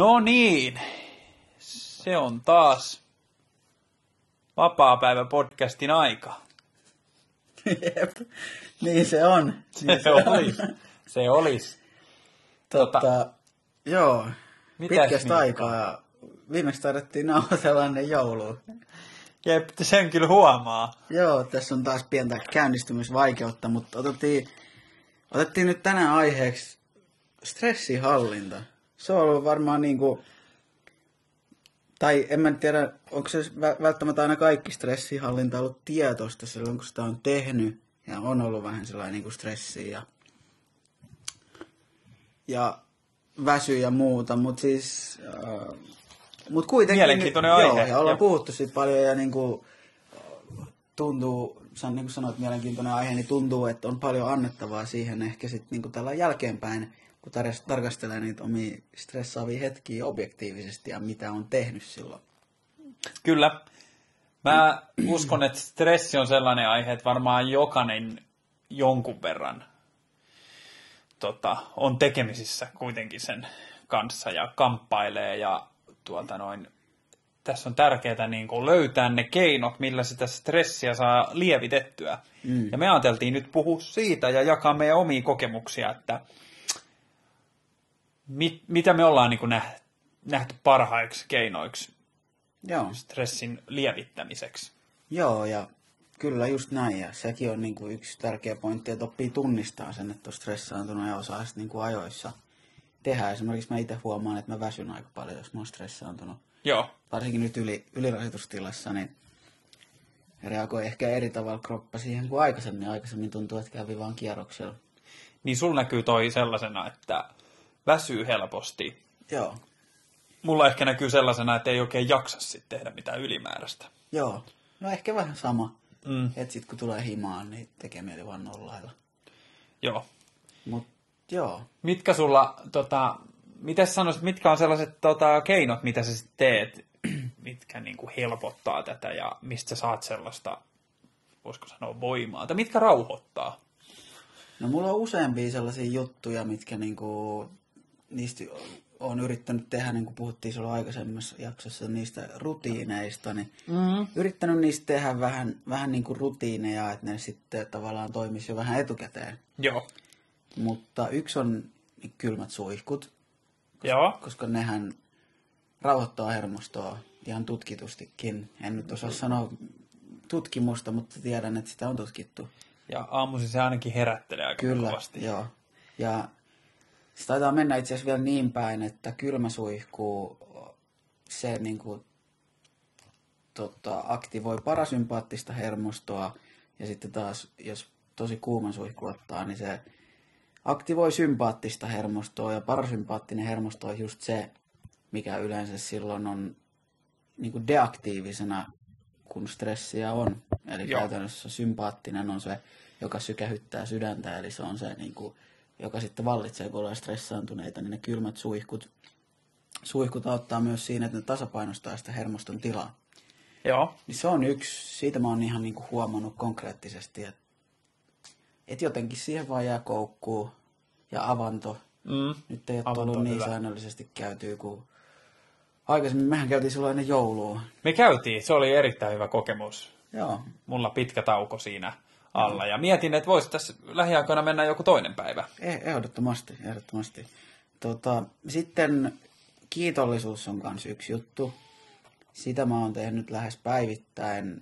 No niin, se on taas vapaa-päivä podcastin aika. Jep. Niin se on. Niin Se olisi. Se olisi. Tota, Tota, joo, pitkästä Mikko? aikaa. Viimeksi taidettiin nauhoitella ennen joulua. Jep, sen kyllä huomaa. Joo, tässä on taas pientä käynnistymisvaikeutta, mutta otettiin, otettiin nyt tänään aiheeksi stressihallinta. Se on ollut varmaan niinku, tai en mä tiedä, onko se vä- välttämättä aina kaikki stressihallinta ollut tietoista silloin, kun sitä on tehnyt. Ja on ollut vähän sellainen niinku stressiä ja, ja väsy ja muuta, mutta siis... Äh, mut kuitenkin... Mielenkiintoinen joo, aihe, ja ollaan jep. puhuttu siitä paljon ja niinku, tuntuu, sä niin kuin sanoit, mielenkiintoinen aihe, niin tuntuu, että on paljon annettavaa siihen ehkä sitten niin tällä jälkeenpäin, kun tar- tarkastelee niitä omia stressaavia hetkiä objektiivisesti ja mitä on tehnyt silloin. Kyllä. Mä uskon, että stressi on sellainen aihe, että varmaan jokainen jonkun verran tota, on tekemisissä kuitenkin sen kanssa ja kamppailee ja tuota noin, tässä on tärkeää niin kuin löytää ne keinot, millä sitä stressiä saa lievitettyä. Mm. Ja me ajateltiin nyt puhua siitä ja jakaa meidän omia kokemuksia, että mit, mitä me ollaan niin nähty, nähty parhaiksi keinoiksi Joo, stressin lievittämiseksi. joo ja kyllä just näin. Ja sekin on niin kuin yksi tärkeä pointti, että oppii tunnistaa sen, että on stressaantunut ja osaa sitten niin ajoissa tehdä. Esimerkiksi mä itse huomaan, että mä väsyn aika paljon, jos mä oon stressaantunut. Joo, varsinkin nyt yli, ylirasitustilassa, niin reagoi ehkä eri tavalla kroppa siihen kuin aikaisemmin. Aikaisemmin tuntuu, että kävi vaan kierroksella. niin sul näkyy toi sellaisena, että väsyy helposti. Joo, Mulla ehkä näkyy sellaisena, että ei oikein jaksa sit tehdä mitään ylimääräistä. joo. No ehkä vähän sama. Mm. Että sit kun tulee himaan, niin tekee mieli vaan nollailla. Joo. Mut joo. Mitkä sulla, tota, mitä sanoisit, mitkä on sellaiset tota, keinot, mitä sä sitten teet, mitkä niinku helpottaa tätä ja mistä sä saat sellaista, voisiko sanoa, voimaa, tai mitkä rauhoittaa? No mulla on useampia sellaisia juttuja, mitkä niinku, niistä on yrittänyt tehdä, niin kuin puhuttiin sulla aikaisemmassa jaksossa niistä rutiineista, niin Mm. yrittänyt niistä tehdä vähän, vähän niin kuin rutiineja, että ne sitten tavallaan toimisi jo vähän etukäteen. Joo. Mutta yksi on kylmät suihkut, Joo. koska nehän rauhoittaa hermostoa ihan tutkitustikin. En nyt osaa sanoa tutkimusta, mutta tiedän, että sitä on tutkittu. Ja aamuisin se ainakin herättelee aika Kyllä, kovasti. joo. Ja se taitaa mennä itse asiassa vielä niin päin, että kylmä suihku, se niin kuin, tota, aktivoi parasympaattista hermostoa, ja sitten taas, jos tosi kuuman suihku ottaa, niin se aktivoi sympaattista hermostoa, ja parasympaattinen hermosto on just se, mikä yleensä silloin on niin kuin deaktiivisena, kun stressiä on. Eli Joo. käytännössä sympaattinen on se, joka sykähyttää sydäntä, eli se on se, niin kuin, joka sitten vallitsee, kun ollaan stressaantuneita, niin ne kylmät suihkut, suihkut auttaa myös siinä, että ne tasapainostaa sitä hermoston tilaa. Joo. Niin se on yksi, siitä mä oon ihan niin kuin huomannut konkreettisesti, että, että jotenkin siihen vaan jää koukkuu ja avanto. Mm. Nyt ei ole Avanto tullut niin hyvä. säännöllisesti käytyy kuin aikaisemmin. Mehän käytiin silloin ennen joulua. Me käytiin, se oli erittäin hyvä kokemus. Joo, Mulla pitkä tauko siinä alla. Ja mietin, että voisi tässä lähiaikoina mennä joku toinen päivä. Eh- ehdottomasti, ehdottomasti. Tota, sitten kiitollisuus on myös yksi juttu. Sitä mä oon tehnyt lähes päivittäin.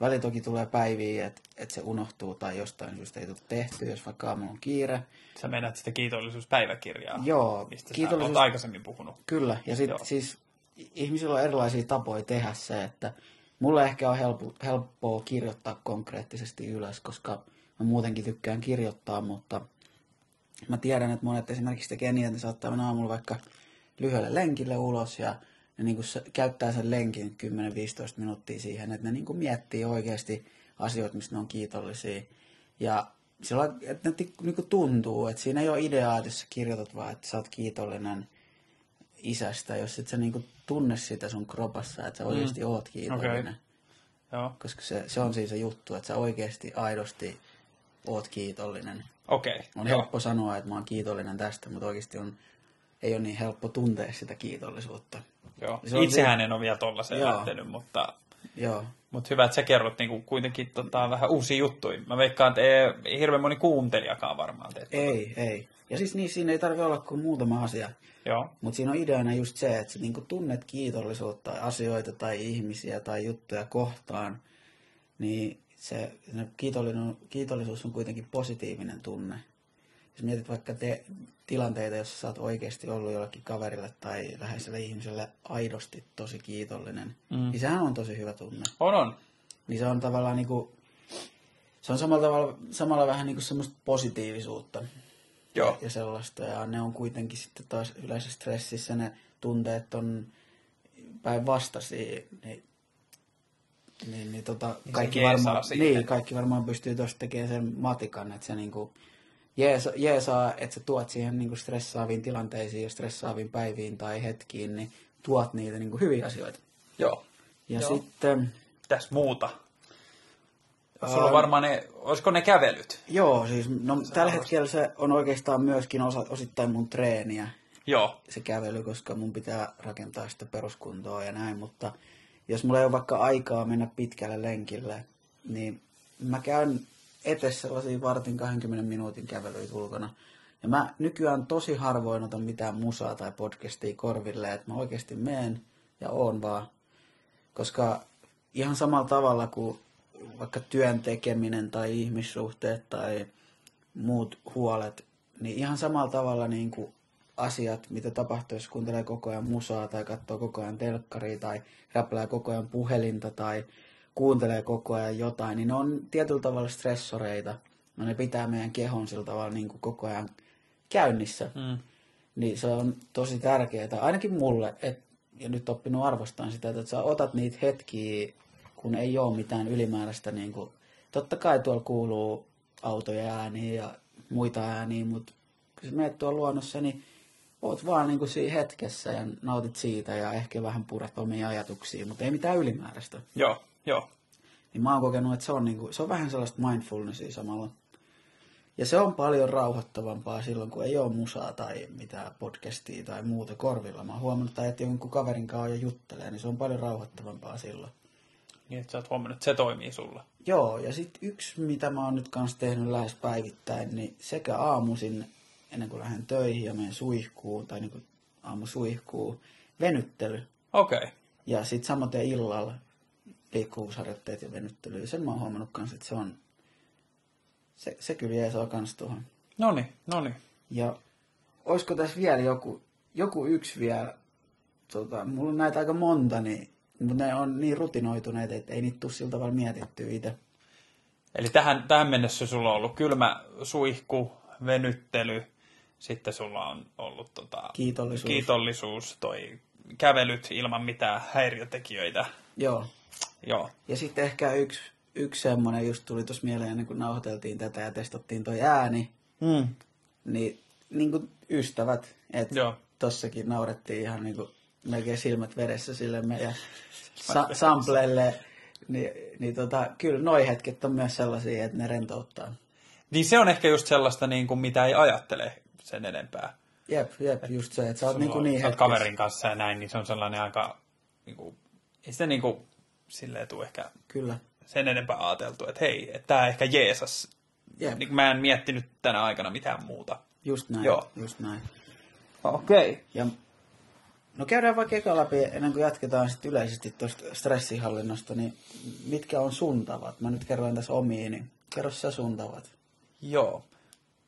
Väli toki tulee päiviä, että et se unohtuu tai jostain syystä ei tule tehty, jos vaikka aamulla on kiire. Sä menet sitä kiitollisuuspäiväkirjaa, Joo, mistä kiitollisuus- sä oot aikaisemmin puhunut. Kyllä, ja Joo. sitten siis ihmisillä on erilaisia tapoja tehdä se, että mulle ehkä on helppo, helppoa kirjoittaa konkreettisesti ylös, koska mä muutenkin tykkään kirjoittaa, mutta mä tiedän, että monet esimerkiksi tekee niin, että ne saattaa mennä aamulla vaikka lyhyelle lenkille ulos ja ne niin käyttää sen lenkin 10-15 minuuttia siihen, että ne niin miettii oikeasti asioita, mistä ne on kiitollisia. Ja sillä että ne niin tuntuu, että siinä ei ole ideaa, että jos sä kirjoitat vaan, että sä oot kiitollinen isästä, jos et sä niinku tunne sitä sun kropassa, että sä oikeasti oot kiitollinen. Okei. Joo, Koska se, se on siis se juttu, että sä oikeasti aidosti oot kiitollinen. okei. On Joo. helppo sanoa, että mä oon kiitollinen tästä, mutta oikeasti on ei ole niin helppo tuntea sitä kiitollisuutta. Joo. Se on Itsehän en ole vielä tollaiseen Joo. lähtenyt, mutta, Joo, mutta hyvä, että sä kerrot niin kuitenkin tota, vähän uusia juttuja. Mä veikkaan, että ei, ei hirveän moni kuuntelijakaan varmaan teet. ei, ei. Ja siis niin, siinä ei tarvitse olla kuin muutama asia. Joo. Mutta siinä on ideana just se, että sä niinku tunnet kiitollisuutta asioita tai ihmisiä tai juttuja kohtaan, niin se, se kiitollinen, kiitollisuus on kuitenkin positiivinen tunne. Jos mietit vaikka te, tilanteita, jossa sä oot oikeasti ollut jollekin kaverille tai läheiselle ihmiselle aidosti tosi kiitollinen, mm. niin sehän on tosi hyvä tunne. On, on. Niin se on tavallaan niinku, se on samalla, tavalla, samalla vähän niinku semmoista positiivisuutta Joo. ja sellaista. Ja ne on kuitenkin sitten taas yleensä stressissä ne tunteet on päinvastaisia. Niin, niin, niin, tota, kaikki, jeesaa varmaan, niin, kaikki varmaan pystyy tuosta tekemään sen matikan, että se niinku jeesa, jeesaa, että sä tuot siihen niinku stressaaviin tilanteisiin ja stressaaviin päiviin tai hetkiin, niin tuot niitä niinku hyviä asioita. Joo. Ja Joo. sitten, Täs muuta. Sulla on varmaan ne, olisiko ne kävelyt? joo, siis no, tällä hetkellä se on oikeastaan myöskin osa, osittain mun treeniä. Joo. se kävely, koska mun pitää rakentaa sitä peruskuntoa ja näin, mutta jos mulla ei ole vaikka aikaa mennä pitkälle lenkille, niin mä käyn etes sellaisia vartin 20 minuutin kävelyitä ulkona. Ja mä nykyään tosi harvoin otan mitään musaa tai podcastia korville, että mä oikeasti meen ja oon vaan. Koska ihan samalla tavalla kuin vaikka työn tekeminen tai ihmissuhteet tai muut huolet, niin ihan samalla tavalla niin kuin asiat, mitä tapahtuu, jos kuuntelee koko ajan musaa tai katsoo koko ajan telkkaria tai räplää koko ajan puhelinta tai kuuntelee koko ajan jotain, niin ne on tietyllä tavalla stressoreita. No ne pitää meidän kehon sillä tavalla niin kuin koko ajan käynnissä. Mm. Niin se on tosi tärkeää, ainakin mulle, et, ja nyt oppinut arvostaa sitä, että sä otat niitä hetkiä, kun ei ole mitään ylimääräistä. Niin kuin, totta kai tuolla kuuluu autoja ääniä ja muita ääniä, mutta kun sä menet tuolla luonnossa, niin oot vaan niin kuin siinä hetkessä ja nautit siitä ja ehkä vähän puret omia ajatuksia, mutta ei mitään ylimääräistä. Joo. Joo. Niin mä oon kokenut, että se on, niin kuin, se on vähän sellaista mindfulnessia samalla. Ja se on paljon rauhoittavampaa silloin, kun ei ole musaa tai mitään podcastia tai muuta korvilla. Mä oon huomannut, tai että jonkun kaverin kanssa jo juttelee, niin se on paljon rauhoittavampaa silloin. Niin, että sä oot huomannut, että se toimii sulla. Joo, ja sitten yksi, mitä mä oon nyt kanssa tehnyt lähes päivittäin, niin sekä aamuisin, ennen kuin lähden töihin ja menen suihkuun, tai niin kuin aamu suihkuun, venyttely. Okei. Okay. Ja sitten samoin illalla liikkuvuusharjoitteet ja venyttely. Sen mä oon huomannut kanssa, että se on, se, se kyllä jeesaa kans tuohon. Noni, noni. Ja olisiko tässä vielä joku, joku yksi vielä, tota, mulla on näitä aika monta, niin, mutta ne on niin rutinoituneet, että ei niitä tule sillä tavalla mietittyä itse. Eli tähän, tähän mennessä sulla on ollut kylmä suihku, venyttely, sitten sulla on ollut tota, Kiitollisuus. kiitollisuus, toi kävelyt ilman mitään häiriötekijöitä. Joo. Joo. Ja sitten ehkä yksi, yksi semmoinen just tuli tuossa mieleen, ennen kuin nauhoiteltiin tätä ja testattiin toi ääni, Mm. niin, niin kuin ystävät, että tossakin naurettiin ihan niin kuin melkein silmät veressä sille meidän sa- samplelle, niin, niin tota, kyllä noi hetket on myös sellaisia, että ne rentouttaa. Niin se on ehkä just sellaista, niin kuin, mitä ei ajattele sen enempää. Jep, jep, just se, että sä oot niin, Sulla kuin niin sä oot hetkessä. kaverin kanssa ja näin, niin se on sellainen aika, niin kuin, ei sitä niin kuin, silleen tule ehkä Kyllä, sen enempää ajateltu, että hei, että tämä ehkä jeesas. Jep. Niin, mä en miettinyt tänä aikana mitään muuta. just näin, Joo. just näin. Okei. Okay. Ja, no käydään vaikka eka läpi, ennen kuin jatketaan sit yleisesti tuosta stressihallinnosta, niin mitkä on sun tavat? Mä nyt kerroin tässä omiin, niin kerro sä sun tavat. Joo.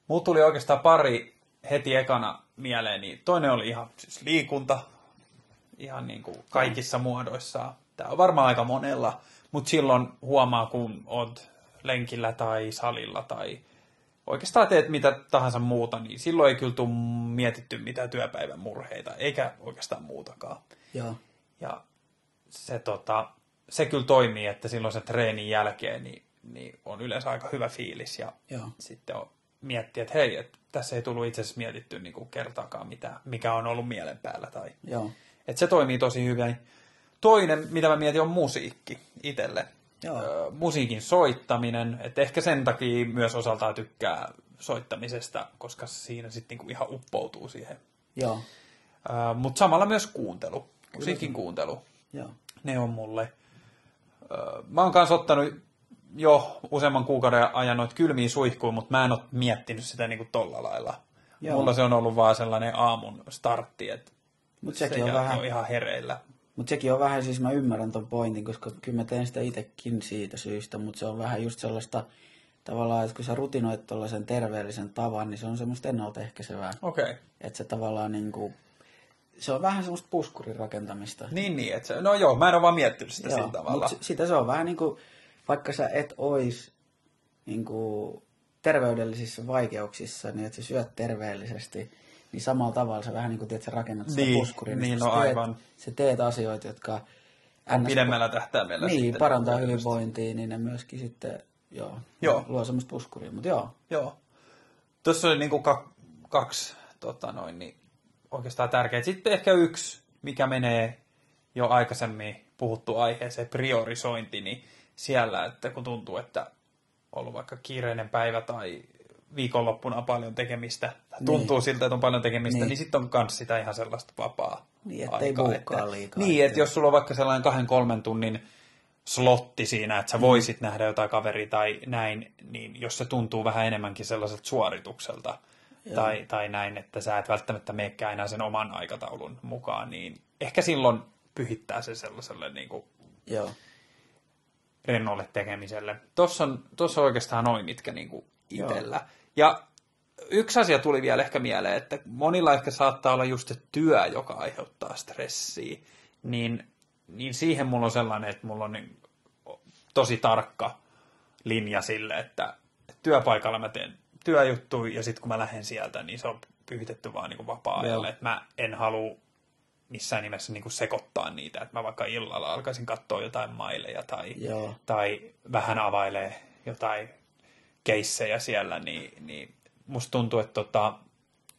Mulla tuli oikeastaan pari heti ekana mieleen, niin toinen oli ihan siis liikunta, ihan niin kuin kaikissa muodoissaan. On varmaan aika monella, mutta silloin huomaa, kun oot lenkillä tai salilla tai oikeastaan teet mitä tahansa muuta, niin silloin ei kyllä tule mietitty mitään työpäivän murheita, eikä oikeastaan muutakaan. Joo, Ja se, tota, se kyllä toimii, että silloin se treenin jälkeen niin, niin on yleensä aika hyvä fiilis ja Joo. sitten on, miettiä, että hei, että tässä ei tullut itse asiassa mietitty niin kuin kertaakaan mitään, mikä on ollut mielen päällä. Tai, joo, että se toimii tosi hyvin. Toinen, mitä mä mietin, on musiikki itselle. Joo. Ö, musiikin soittaminen, että ehkä sen takia myös osaltaan tykkää soittamisesta, koska siinä sitten niinku ihan uppoutuu siihen joo. Äh, Mutta samalla myös kuuntelu, musiikin kuuntelu. Joo. Ne on mulle. Äh, Mä oon kanssa ottanut jo useamman kuukauden ajan noita kylmiä suihkuja, mutta mä en ole miettinyt sitä niinku tolla lailla. Joo. Mulla se on ollut vaan sellainen aamun startti, että Mutta se sekin on on vähän, ihan hereillä. Mutta sekin on vähän, siis mä ymmärrän ton pointin, koska kyllä mä teen sitä itsekin siitä syystä, mutta se on vähän just sellaista tavallaan, että kun sä rutinoit tuollaisen terveellisen tavan, niin se on semmoista ennaltaehkäisevää. Okei. Okay. Että se tavallaan niinku, se on vähän semmoista puskurin rakentamista. Niin, niin. Että se, no joo, mä en ole vaan miettinyt sitä sillä tavalla. mutta sitä se on vähän niin kuin, vaikka sä et ois niin kuin terveydellisissä vaikeuksissa, niin että sä syöt terveellisesti, niin samalla tavalla sä vähän niin kuin teet, sä rakennat sitä Niin, puskuria. niin, sä no teet, aivan. Sä teet asioita, jotka NS pidemmällä tähtäimellä niin, sitten. parantaa hyvinvointia, niin ne myöskin sitten, joo, Joo. luo semmoista puskuria. Mutta joo, Joo. Tuossa oli niinku ka- kaksi tota noin, niin oikeastaan tärkeää. Sitten ehkä yksi, mikä menee jo aikaisemmin puhuttu aiheeseen, priorisointi, niin siellä, että kun tuntuu, että on ollut vaikka kiireinen päivä tai viikonloppuna on paljon tekemistä, tai tuntuu siltä, että on paljon tekemistä, niin, Niin. niin sitten on myös sitä ihan sellaista vapaa Niin, ettei aikaa, että, liikaa. Niin, että jos sulla on vaikka sellainen kahden kolmen tunnin slotti siinä, että sä voisit mm. nähdä jotain kaveria tai näin, niin jos se tuntuu vähän enemmänkin sellaiselta suoritukselta tai, tai näin, että sä et välttämättä meekään enää sen oman aikataulun mukaan, niin ehkä silloin pyhittää se sellaiselle niin kuin joo, rennolle tekemiselle. Tuossa on, tossa on oikeastaan noin, mitkä niin kuin itsellä. Ja yksi asia tuli vielä ehkä mieleen, että monilla ehkä saattaa olla just se työ, joka aiheuttaa stressiä. Niin, niin siihen mulla on sellainen, että mulla on niin tosi tarkka linja sille, että työpaikalla mä teen työjuttuja ja sitten kun mä lähden sieltä, niin se on pyhitetty vaan niin vapaa-ajalle. Että mä en halua missään nimessä niin kuin sekoittaa niitä, että mä vaikka illalla alkaisin katsoa jotain maileja tai, Joo. tai vähän availee jotain keissejä siellä, niin, niin musta tuntuu, että tota,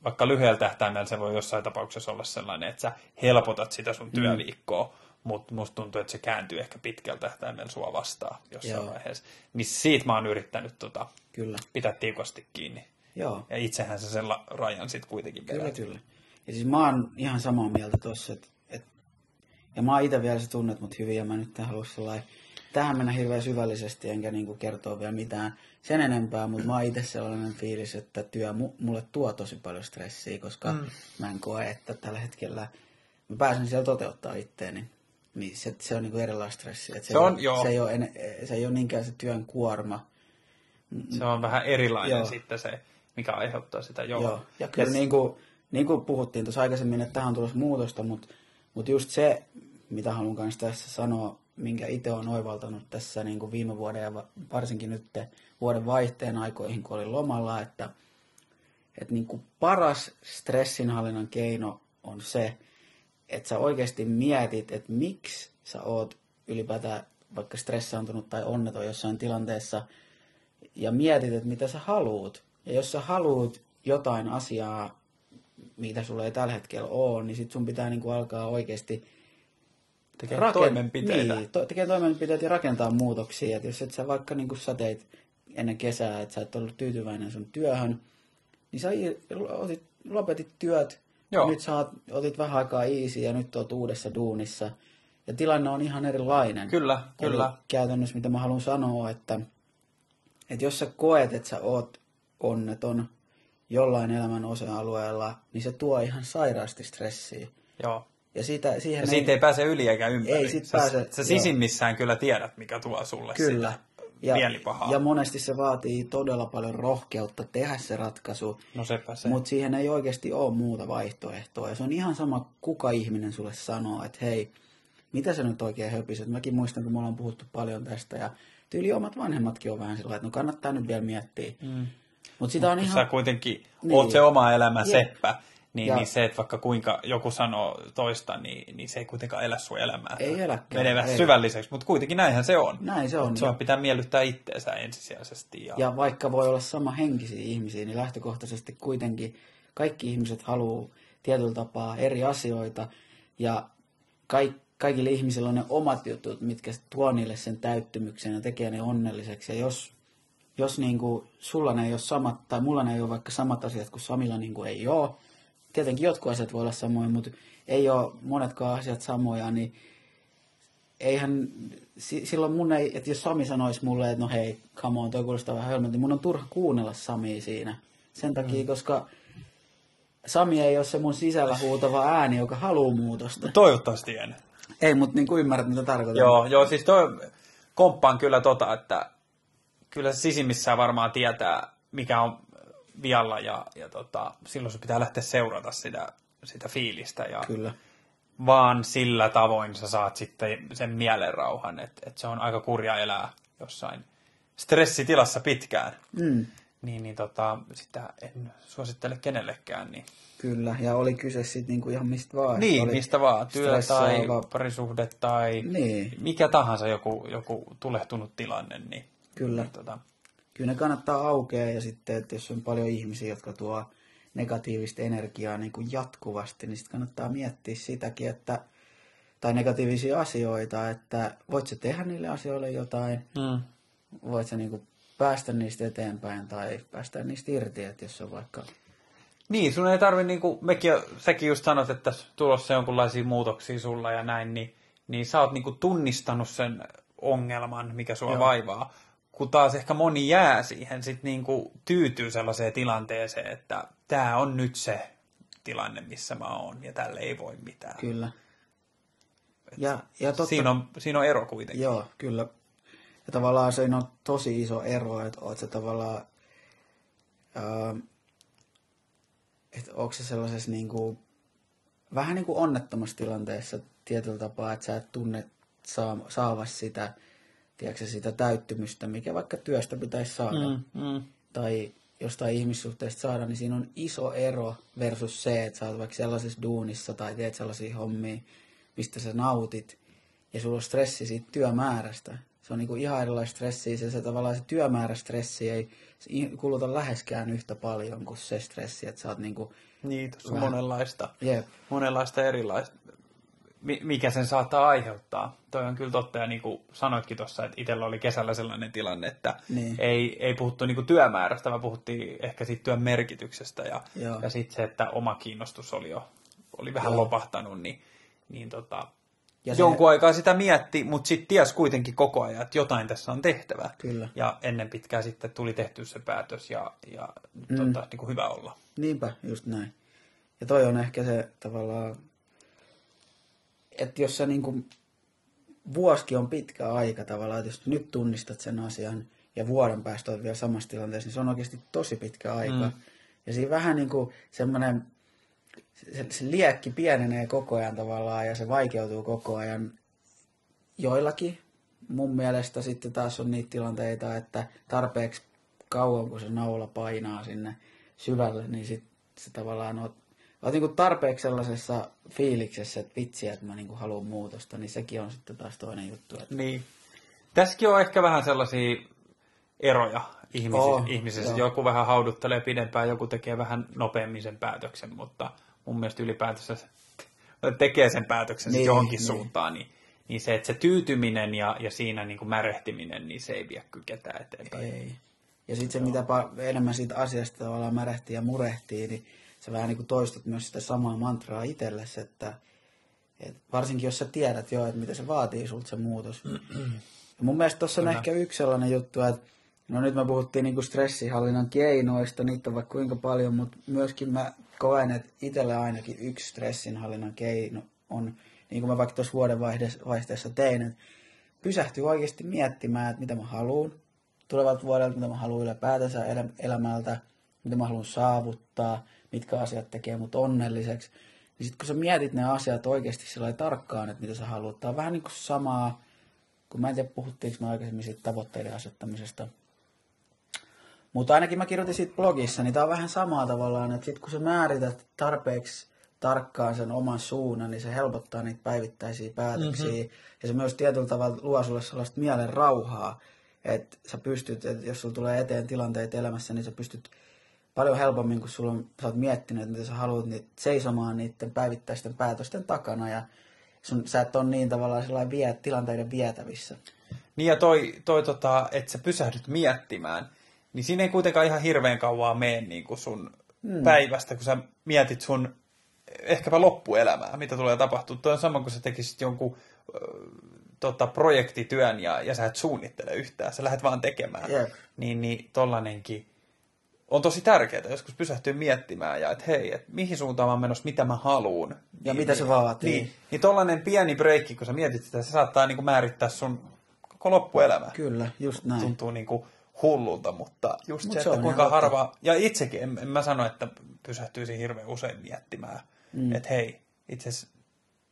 vaikka lyhyellä tähtäimellä se voi jossain tapauksessa olla sellainen, että sä helpotat sitä sun työviikkoa, mm. mutta musta tuntuu, että se kääntyy ehkä pitkällä tähtäimellä sua vastaan jossain Joo. vaiheessa. Niin siitä mä oon yrittänyt tota, kyllä. pitää tiukasti kiinni. Joo. Ja itsehän se sen rajan sitten kuitenkin Kyllä, vedät. kyllä. Ja siis mä oon ihan samaa mieltä tossa, että et, ja mä oon itse vielä sä tunnet mut hyvin, ja mä nyt en halua sellainen, tähän mennä hirveän syvällisesti, enkä niinku kertoa vielä mitään sen enempää, mutta mä oon itse sellainen fiilis, että työ mu- mulle tuo tosi paljon stressiä, koska mm. mä en koe, että tällä hetkellä mä pääsen siellä toteuttaa itteeni. Niin se, se on niinku erilaista stressiä. Et se, Se on, ei, joo. ole, se, ei ole, en, se ei ole niinkään se työn kuorma, Se on vähän erilainen Joo. sitten se, mikä aiheuttaa sitä. Joo. Joo, ja kyllä niin kuin, niin kuin puhuttiin tuossa aikaisemmin, että tähän on tulossa muutosta, mutta, mutta just se, mitä haluan kanssa tässä sanoa, minkä itse olen oivaltanut tässä niin kuin viime vuoden ja va- varsinkin nyt vuoden vaihteen aikoihin, kun olin lomalla, että, että niin kuin paras stressinhallinnan keino on se, että sä oikeasti mietit, että miksi sä oot ylipäätään vaikka stressaantunut tai onneton jossain tilanteessa, ja mietit, että mitä sä haluut. Ja jos sä haluut jotain asiaa, mitä sulla ei tällä hetkellä ole, niin sit sun pitää niinku alkaa oikeasti Tekee raken- toimenpiteitä. Niin, to- tekee toimenpiteitä ja rakentaa muutoksia. Et jos et sä vaikka niin sä teit ennen kesää, että sä et ollut tyytyväinen sun työhön, niin sä otit, lopetit työt, Joo. nyt sä otit vähän aikaa easy ja nyt oot uudessa duunissa. Ja tilanne on ihan erilainen. Kyllä, kyllä. Eli käytännössä mitä mä haluan sanoa, että, että jos sä koet, että sä oot onneton jollain elämän osa-alueella, niin se tuo ihan sairaasti stressiä. Joo. Ja siitä, siihen Ja siitä ei pääse yli eikä ympäri. Ei sit sä, pääse, sä joo. sisimmissään kyllä tiedät, mikä tuo sulle Kyllä. sitä Ja, mielipahaa. ja monesti se vaatii todella paljon rohkeutta tehdä se ratkaisu, No sepä se. mutta siihen ei oikeasti ole muuta vaihtoehtoa. Ja se on ihan sama, kuka ihminen sulle sanoo, että hei, mitä sä nyt oikein höpiset? Mäkin muistan, kun me ollaan puhuttu paljon tästä ja tyyli omat vanhemmatkin on vähän sillä että no kannattaa nyt vielä miettiä. Mm. Mutta sitä on Kun ihan... sä kuitenkin Niin. oot se oma elämä Jep. seppä, niin, Ja- niin se, että vaikka kuinka joku sanoo toista, niin, niin se ei kuitenkaan elä sun elämää. Ei eläkään, Menevä ei. syvälliseksi, mutta kuitenkin näinhän se on. Näin se on. Sua pitää miellyttää itteensä ensisijaisesti. Ja, Ja vaikka voi olla sama henkisiä ihmisiä, niin lähtökohtaisesti kuitenkin kaikki ihmiset haluaa tietyllä tapaa eri asioita. Ja kaik, kaikille ihmisillä on ne omat jutut, mitkä tuo niille sen täyttymyksen ja tekee ne onnelliseksi. Ja jos, jos niin kuin, sulla ne ei ole samat, tai mulla ne ei ole vaikka samat asiat kuin Samilla niin kuin ei ole, tietenkin jotkut asiat voi olla samoja, mutta ei ole monetkaan asiat samoja, niin eihän, silloin mun ei, että jos Sami sanoisi mulle, että no hei, come on, toi kuulostaa vähän hölmöltä, niin mun on turha kuunnella Samia siinä. Sen takia, mm. koska Sami ei ole se mun sisällä huutava ääni, joka haluaa muutosta. Toivottavasti en. Ei, mutta niin kuin ymmärrät, mitä tarkoitan. Joo, joo siis toi, komppaan kyllä tota, että kyllä se sisimmissään varmaan tietää, mikä on vialla ja, ja tota, silloin se pitää lähteä seurata sitä, sitä fiilistä. Ja Kyllä. Vaan sillä tavoin sä saat sitten sen mielenrauhan, että, että se on aika kurja elää jossain stressitilassa pitkään. Mm. Niin, niin tota, sitä en suosittele kenellekään. Niin. Kyllä, ja oli kyse sitten niinku ihan mistä vaan. Niin, oli mistä vaan. Työ tai parisuhde tai Niin. mikä tahansa joku, joku tulehtunut tilanne. Niin, Kyllä. niin tota, Kyllä ne kannattaa aukea ja sitten, että jos on paljon ihmisiä, jotka tuo negatiivista energiaa niin kuin jatkuvasti, niin sitten kannattaa miettiä sitäkin, että, tai negatiivisia asioita, että voit sä tehdä niille asioille jotain, mm. voit sä niin kuin päästä niistä eteenpäin tai päästä niistä irti, että jos on vaikka... Niin, sun ei tarvi, niin kuin mekin, säkin just sanot, että tässä tulossa jonkunlaisia muutoksia sulla ja näin, niin, niin sä oot niin kuin tunnistanut sen ongelman, mikä sua Joo. vaivaa. Kun taas ehkä moni jää siihen, sit niin kuin tyytyy sellaiseen tilanteeseen, että tämä on nyt se tilanne, missä mä oon, ja tälle ei voi mitään. Kyllä. Ja, ja totta, Siinä, on, siinä on ero kuitenkin. Joo, kyllä. Ja tavallaan siinä on tosi iso ero, että oot sä tavallaan, ää, että onko se sellaisessa niin kuin, vähän niin kuin onnettomassa tilanteessa tietyllä tapaa, että sä et tunne saa, saavas sitä, tiedätkö, sitä täyttymystä, mikä vaikka työstä pitäisi saada. Mm, mm. Tai jostain ihmissuhteesta saada, niin siinä on iso ero versus se, että sä oot vaikka sellaisessa duunissa tai teet sellaisia hommia, mistä sä nautit, ja sulla on stressi siitä työmäärästä. Se on niinku ihan erilaista stressiä, se, se tavallaan se työmäärä stressi ei kuluta läheskään yhtä paljon kuin se stressi, että sä oot niinku, Niin, Vähän. monenlaista. jep, monenlaista erilaista, mikä sen saattaa aiheuttaa. Toi on kyllä totta, ja niin kuin sanoitkin tuossa, että itsellä oli kesällä sellainen tilanne, että Niin. ei, ei puhuttu niin kuin työmäärästä, vaan puhuttiin ehkä siitä työn merkityksestä, ja, Joo. ja sitten se, että oma kiinnostus oli jo oli vähän Joo. lopahtanut, niin, niin tota, Ja ja se- jonkun aikaa sitä mietti, mutta sitten ties kuitenkin koko ajan, että jotain tässä on tehtävä. Kyllä. Ja ennen pitkää sitten tuli tehty se päätös, ja, ja mm. tota, niin kuin hyvä olla. Niinpä, just näin. Ja toi on ehkä se tavallaan, että jos sä niinku, vuosikin on pitkä aika tavallaan, että jos nyt tunnistat sen asian ja vuoden päästä olet vielä samassa tilanteessa, niin se on oikeasti tosi pitkä aika. Mm. Ja siinä vähän niin kuin semmoinen, se, se liekki pienenee koko ajan tavallaan ja se vaikeutuu koko ajan joillakin. Mun mielestä sitten taas on niitä tilanteita, että tarpeeksi kauan kun se naula painaa sinne syvälle, niin sit se tavallaan oot, oot niinku tarpeeksi sellaisessa fiiliksessä, että vitsi, että mä niinku haluan muutosta, niin sekin on sitten taas toinen juttu. Että Niin. Tässäkin on ehkä vähän sellaisia eroja ihmisissä. Oo, ihmisissä. joo. Joku vähän hauduttelee pidempään, joku tekee vähän nopeammin sen päätöksen, mutta mun mielestä ylipäätänsä tekee sen päätöksen niin, johonkin niin. suuntaan, niin, niin se, että se tyytyminen ja, ja siinä niin kuin märehtiminen, niin se ei vie kyllä ketään eteenpäin. ei. Ja sitten se, mitä enemmän siitä asiasta tavallaan märehtii ja murehtii, niin sä vähän niin kuin toistat myös sitä samaa mantraa itsellesi, että, että varsinkin jos sä tiedät jo, että mitä se vaatii sulta se muutos. Ja mun mielestä tuossa on Kyllä. ehkä yksi sellainen juttu, että no nyt me puhuttiin niinku stressihallinnan keinoista, niitä on vaikka kuinka paljon, mutta myöskin mä koen, että itselle ainakin yksi stressinhallinnan keino on, niin kuin mä vaikka tuossa vuodenvaihteessa tein, että pysähtyy oikeasti miettimään, että mitä mä haluan tulevalta vuodelta, mitä mä haluan ylipäätänsä elä- elämältä, mitä mä haluan saavuttaa, mitkä asiat tekee mut onnelliseksi. Niin sit kun sä mietit ne asiat oikeasti sillä tarkkaan, että mitä sä haluat, tää on vähän niin kuin samaa, kun mä en tiedä puhuttiinko me aikaisemmin siitä tavoitteiden asettamisesta. Mutta ainakin mä kirjoitin siitä blogissa, niin tää on vähän samaa tavallaan, että sit kun sä määrität tarpeeksi tarkkaan sen oman suunnan, niin se helpottaa niitä päivittäisiä päätöksiä. Mm-hmm. Ja se myös tietyllä tavalla luo sulle sellaista mielen rauhaa, että sä pystyt, että jos sulla tulee eteen tilanteita elämässä, niin sä pystyt paljon helpommin, kun sulla on, sä oot miettinyt, että mitä sä haluat, niin seisomaan niiden päivittäisten päätösten takana ja sun, sä et ole niin tavallaan sellainen vie, tilanteiden vietävissä. Niin ja toi, toi tota, että sä pysähdyt miettimään, niin siinä ei kuitenkaan ihan hirveän kauaa mene niin kuin sun mm. päivästä, kun sä mietit sun ehkäpä loppuelämää, mitä tulee tapahtua. Tuo on sama kuin sä tekisit jonkun ö, tota, projektityön ja, ja sä et suunnittele yhtään, sä lähdet vaan tekemään. Jep. Niin, niin tollanenkin on tosi tärkeää joskus pysähtyä miettimään ja että hei, että mihin suuntaan mä menossa, mitä mä haluun. Ja mitä se vaatii. Niin, niin tollanen pieni breikki, kun sä mietit sitä, se saattaa niin kuin määrittää sun koko loppuelämää. Kyllä, just näin. Tuntuu niin kuin hullulta, mutta just Mut se, se että kuinka totta. harva, ja itsekin, en, en mä sano, että pysähtyisin hirveän usein miettimään, mm. että hei, itse asiassa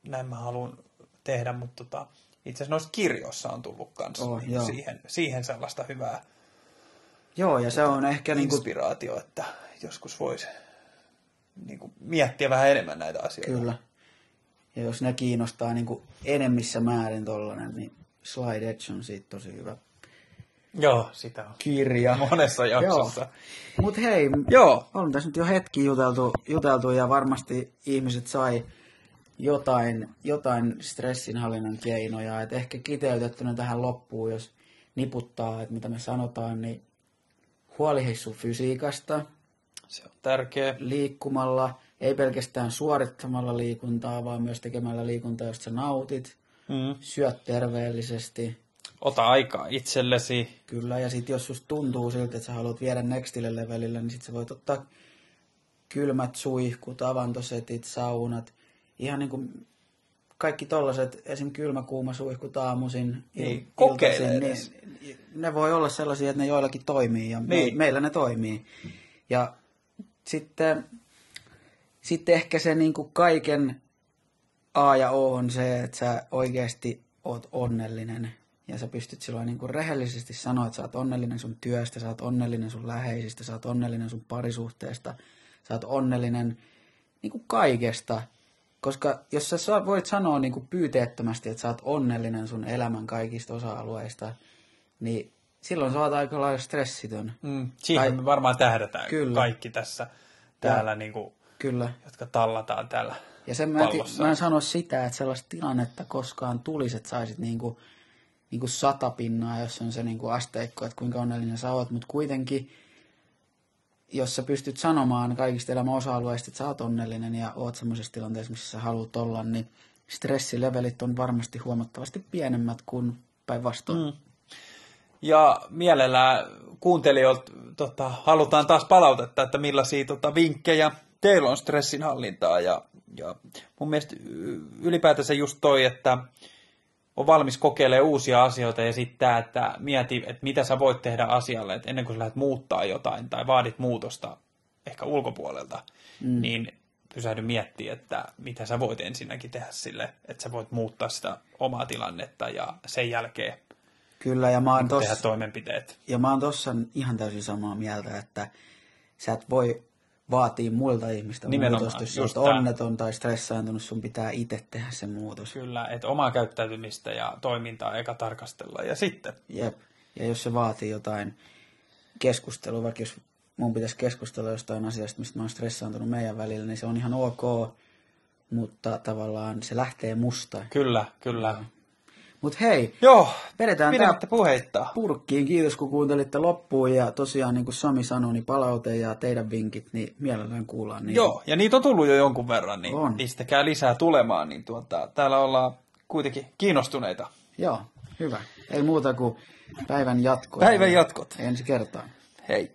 näin mä haluan tehdä, mutta tota, itse asiassa noissa kirjoissa on tullut kanssa Oh, niin siihen, siihen sellaista hyvää Joo, ja se on ehkä niin kuin, inspiraatio, että joskus voisi niin kuin, miettiä vähän enemmän näitä asioita. kyllä. Ja jos ne kiinnostaa niin kuin enemmissä määrin tollanen, niin Slide Edge on siitä tosi hyvä Joo, sitä on kirja. monessa jaksossa. Mut hei, Joo. on tässä nyt jo hetki juteltu, juteltu ja varmasti ihmiset sai jotain, jotain stressinhallinnan keinoja. Et ehkä kiteytettynä tähän loppuun, jos niputtaa, että mitä me sanotaan, niin huolihdi sun fysiikasta, Se on tärkeä. liikkumalla, ei pelkästään suorittamalla liikuntaa, vaan myös tekemällä liikuntaa, josta sä nautit. Mm. Syöt terveellisesti, Ota aikaa itsellesi. Kyllä, ja sitten jos susta tuntuu siltä, että sä haluat viedä nextille levelille, niin sitten sä voit ottaa kylmät suihkut, avantosetit, saunat, ihan niin kuin kaikki tollaset, esim. kylmä, kuuma suihkut aamuisin, Niin, iltaisin, niin ne voi olla sellaisia, että ne joillakin toimii, ja me, Niin. meillä ne toimii. Ja sitten, sitten ehkä se niin kuin kaiken A ja O on se, että sä oikeasti oot onnellinen. Ja sä pystyt silloin niin kuin rehellisesti sanoa, että sä oot onnellinen sun työstä, sä oot onnellinen sun läheisistä, sä oot onnellinen sun parisuhteesta, sä oot onnellinen niin kuin kaikesta. Koska jos sä voit sanoa niin kuin pyyteettömästi, että sä oot onnellinen sun elämän kaikista osa-alueista, niin silloin sä oot aika lailla stressitön. Mm. Siihen Tai- me varmaan tähdätään Kyllä. kaikki tässä, täällä, niin kuin, Kyllä. jotka tallataan täällä Ja sen mä en, mä en sano sitä, että sellaista tilannetta koskaan tulisi, että saisit niinku, niinku sata pinnaa, jos on se niinku asteikko, että kuinka onnellinen sä oot, mutta kuitenkin, jos sä pystyt sanomaan kaikista elämän osa-alueista, että sä oot onnellinen ja oot semmoisessa tilanteessa, missä sä haluat olla, niin stressilevelit on varmasti huomattavasti pienemmät kuin päinvastoin. Mm. Ja mielellään kuuntelijoilta tota, halutaan taas palautetta, että millaisia tota, vinkkejä teillä on stressinhallintaa. Ja, ja mun mielestä ylipäätänsä just toi, että on valmis kokeilemaan uusia asioita ja sitten tämä, että mieti, että mitä sä voit tehdä asialle, että ennen kuin sä lähdet muuttaa jotain tai vaadit muutosta ehkä ulkopuolelta, mm. niin pysähdy miettimään, että mitä sä voit ensinnäkin tehdä sille, että sä voit muuttaa sitä omaa tilannetta ja sen jälkeen Kyllä, ja mä oon tehdä tossa, toimenpiteet. ja mä oon tossa ihan täysin samaa mieltä, että sä et voi vaatii muilta ihmistä Nimenomaan, muutosta. Jos tää. onneton tai stressaantunut, sun pitää itse tehdä se muutos. Kyllä, että omaa käyttäytymistä ja toimintaa eka tarkastella ja sitten. Jep. Ja jos se vaatii jotain keskustelua, vaikka jos mun pitäisi keskustella jostain asiasta, mistä mä oon stressaantunut meidän välillä, niin se on ihan ok, mutta tavallaan se lähtee musta. Kyllä, kyllä. Mutta hei, Joo, vedetään tää puheittaa. purkkiin. Kiitos kun kuuntelitte loppuun ja tosiaan niin kuin Sami sanoi, niin palaute ja teidän vinkit, niin mielellään kuullaan niitä. Joo, ja niitä on tullut jo jonkun verran, niin On. pistäkää lisää tulemaan, niin tuota, täällä ollaan kuitenkin kiinnostuneita. Joo, hyvä. Ei muuta kuin päivän jatkoa. Päivän jatkot. Ensi kertaan. Hei.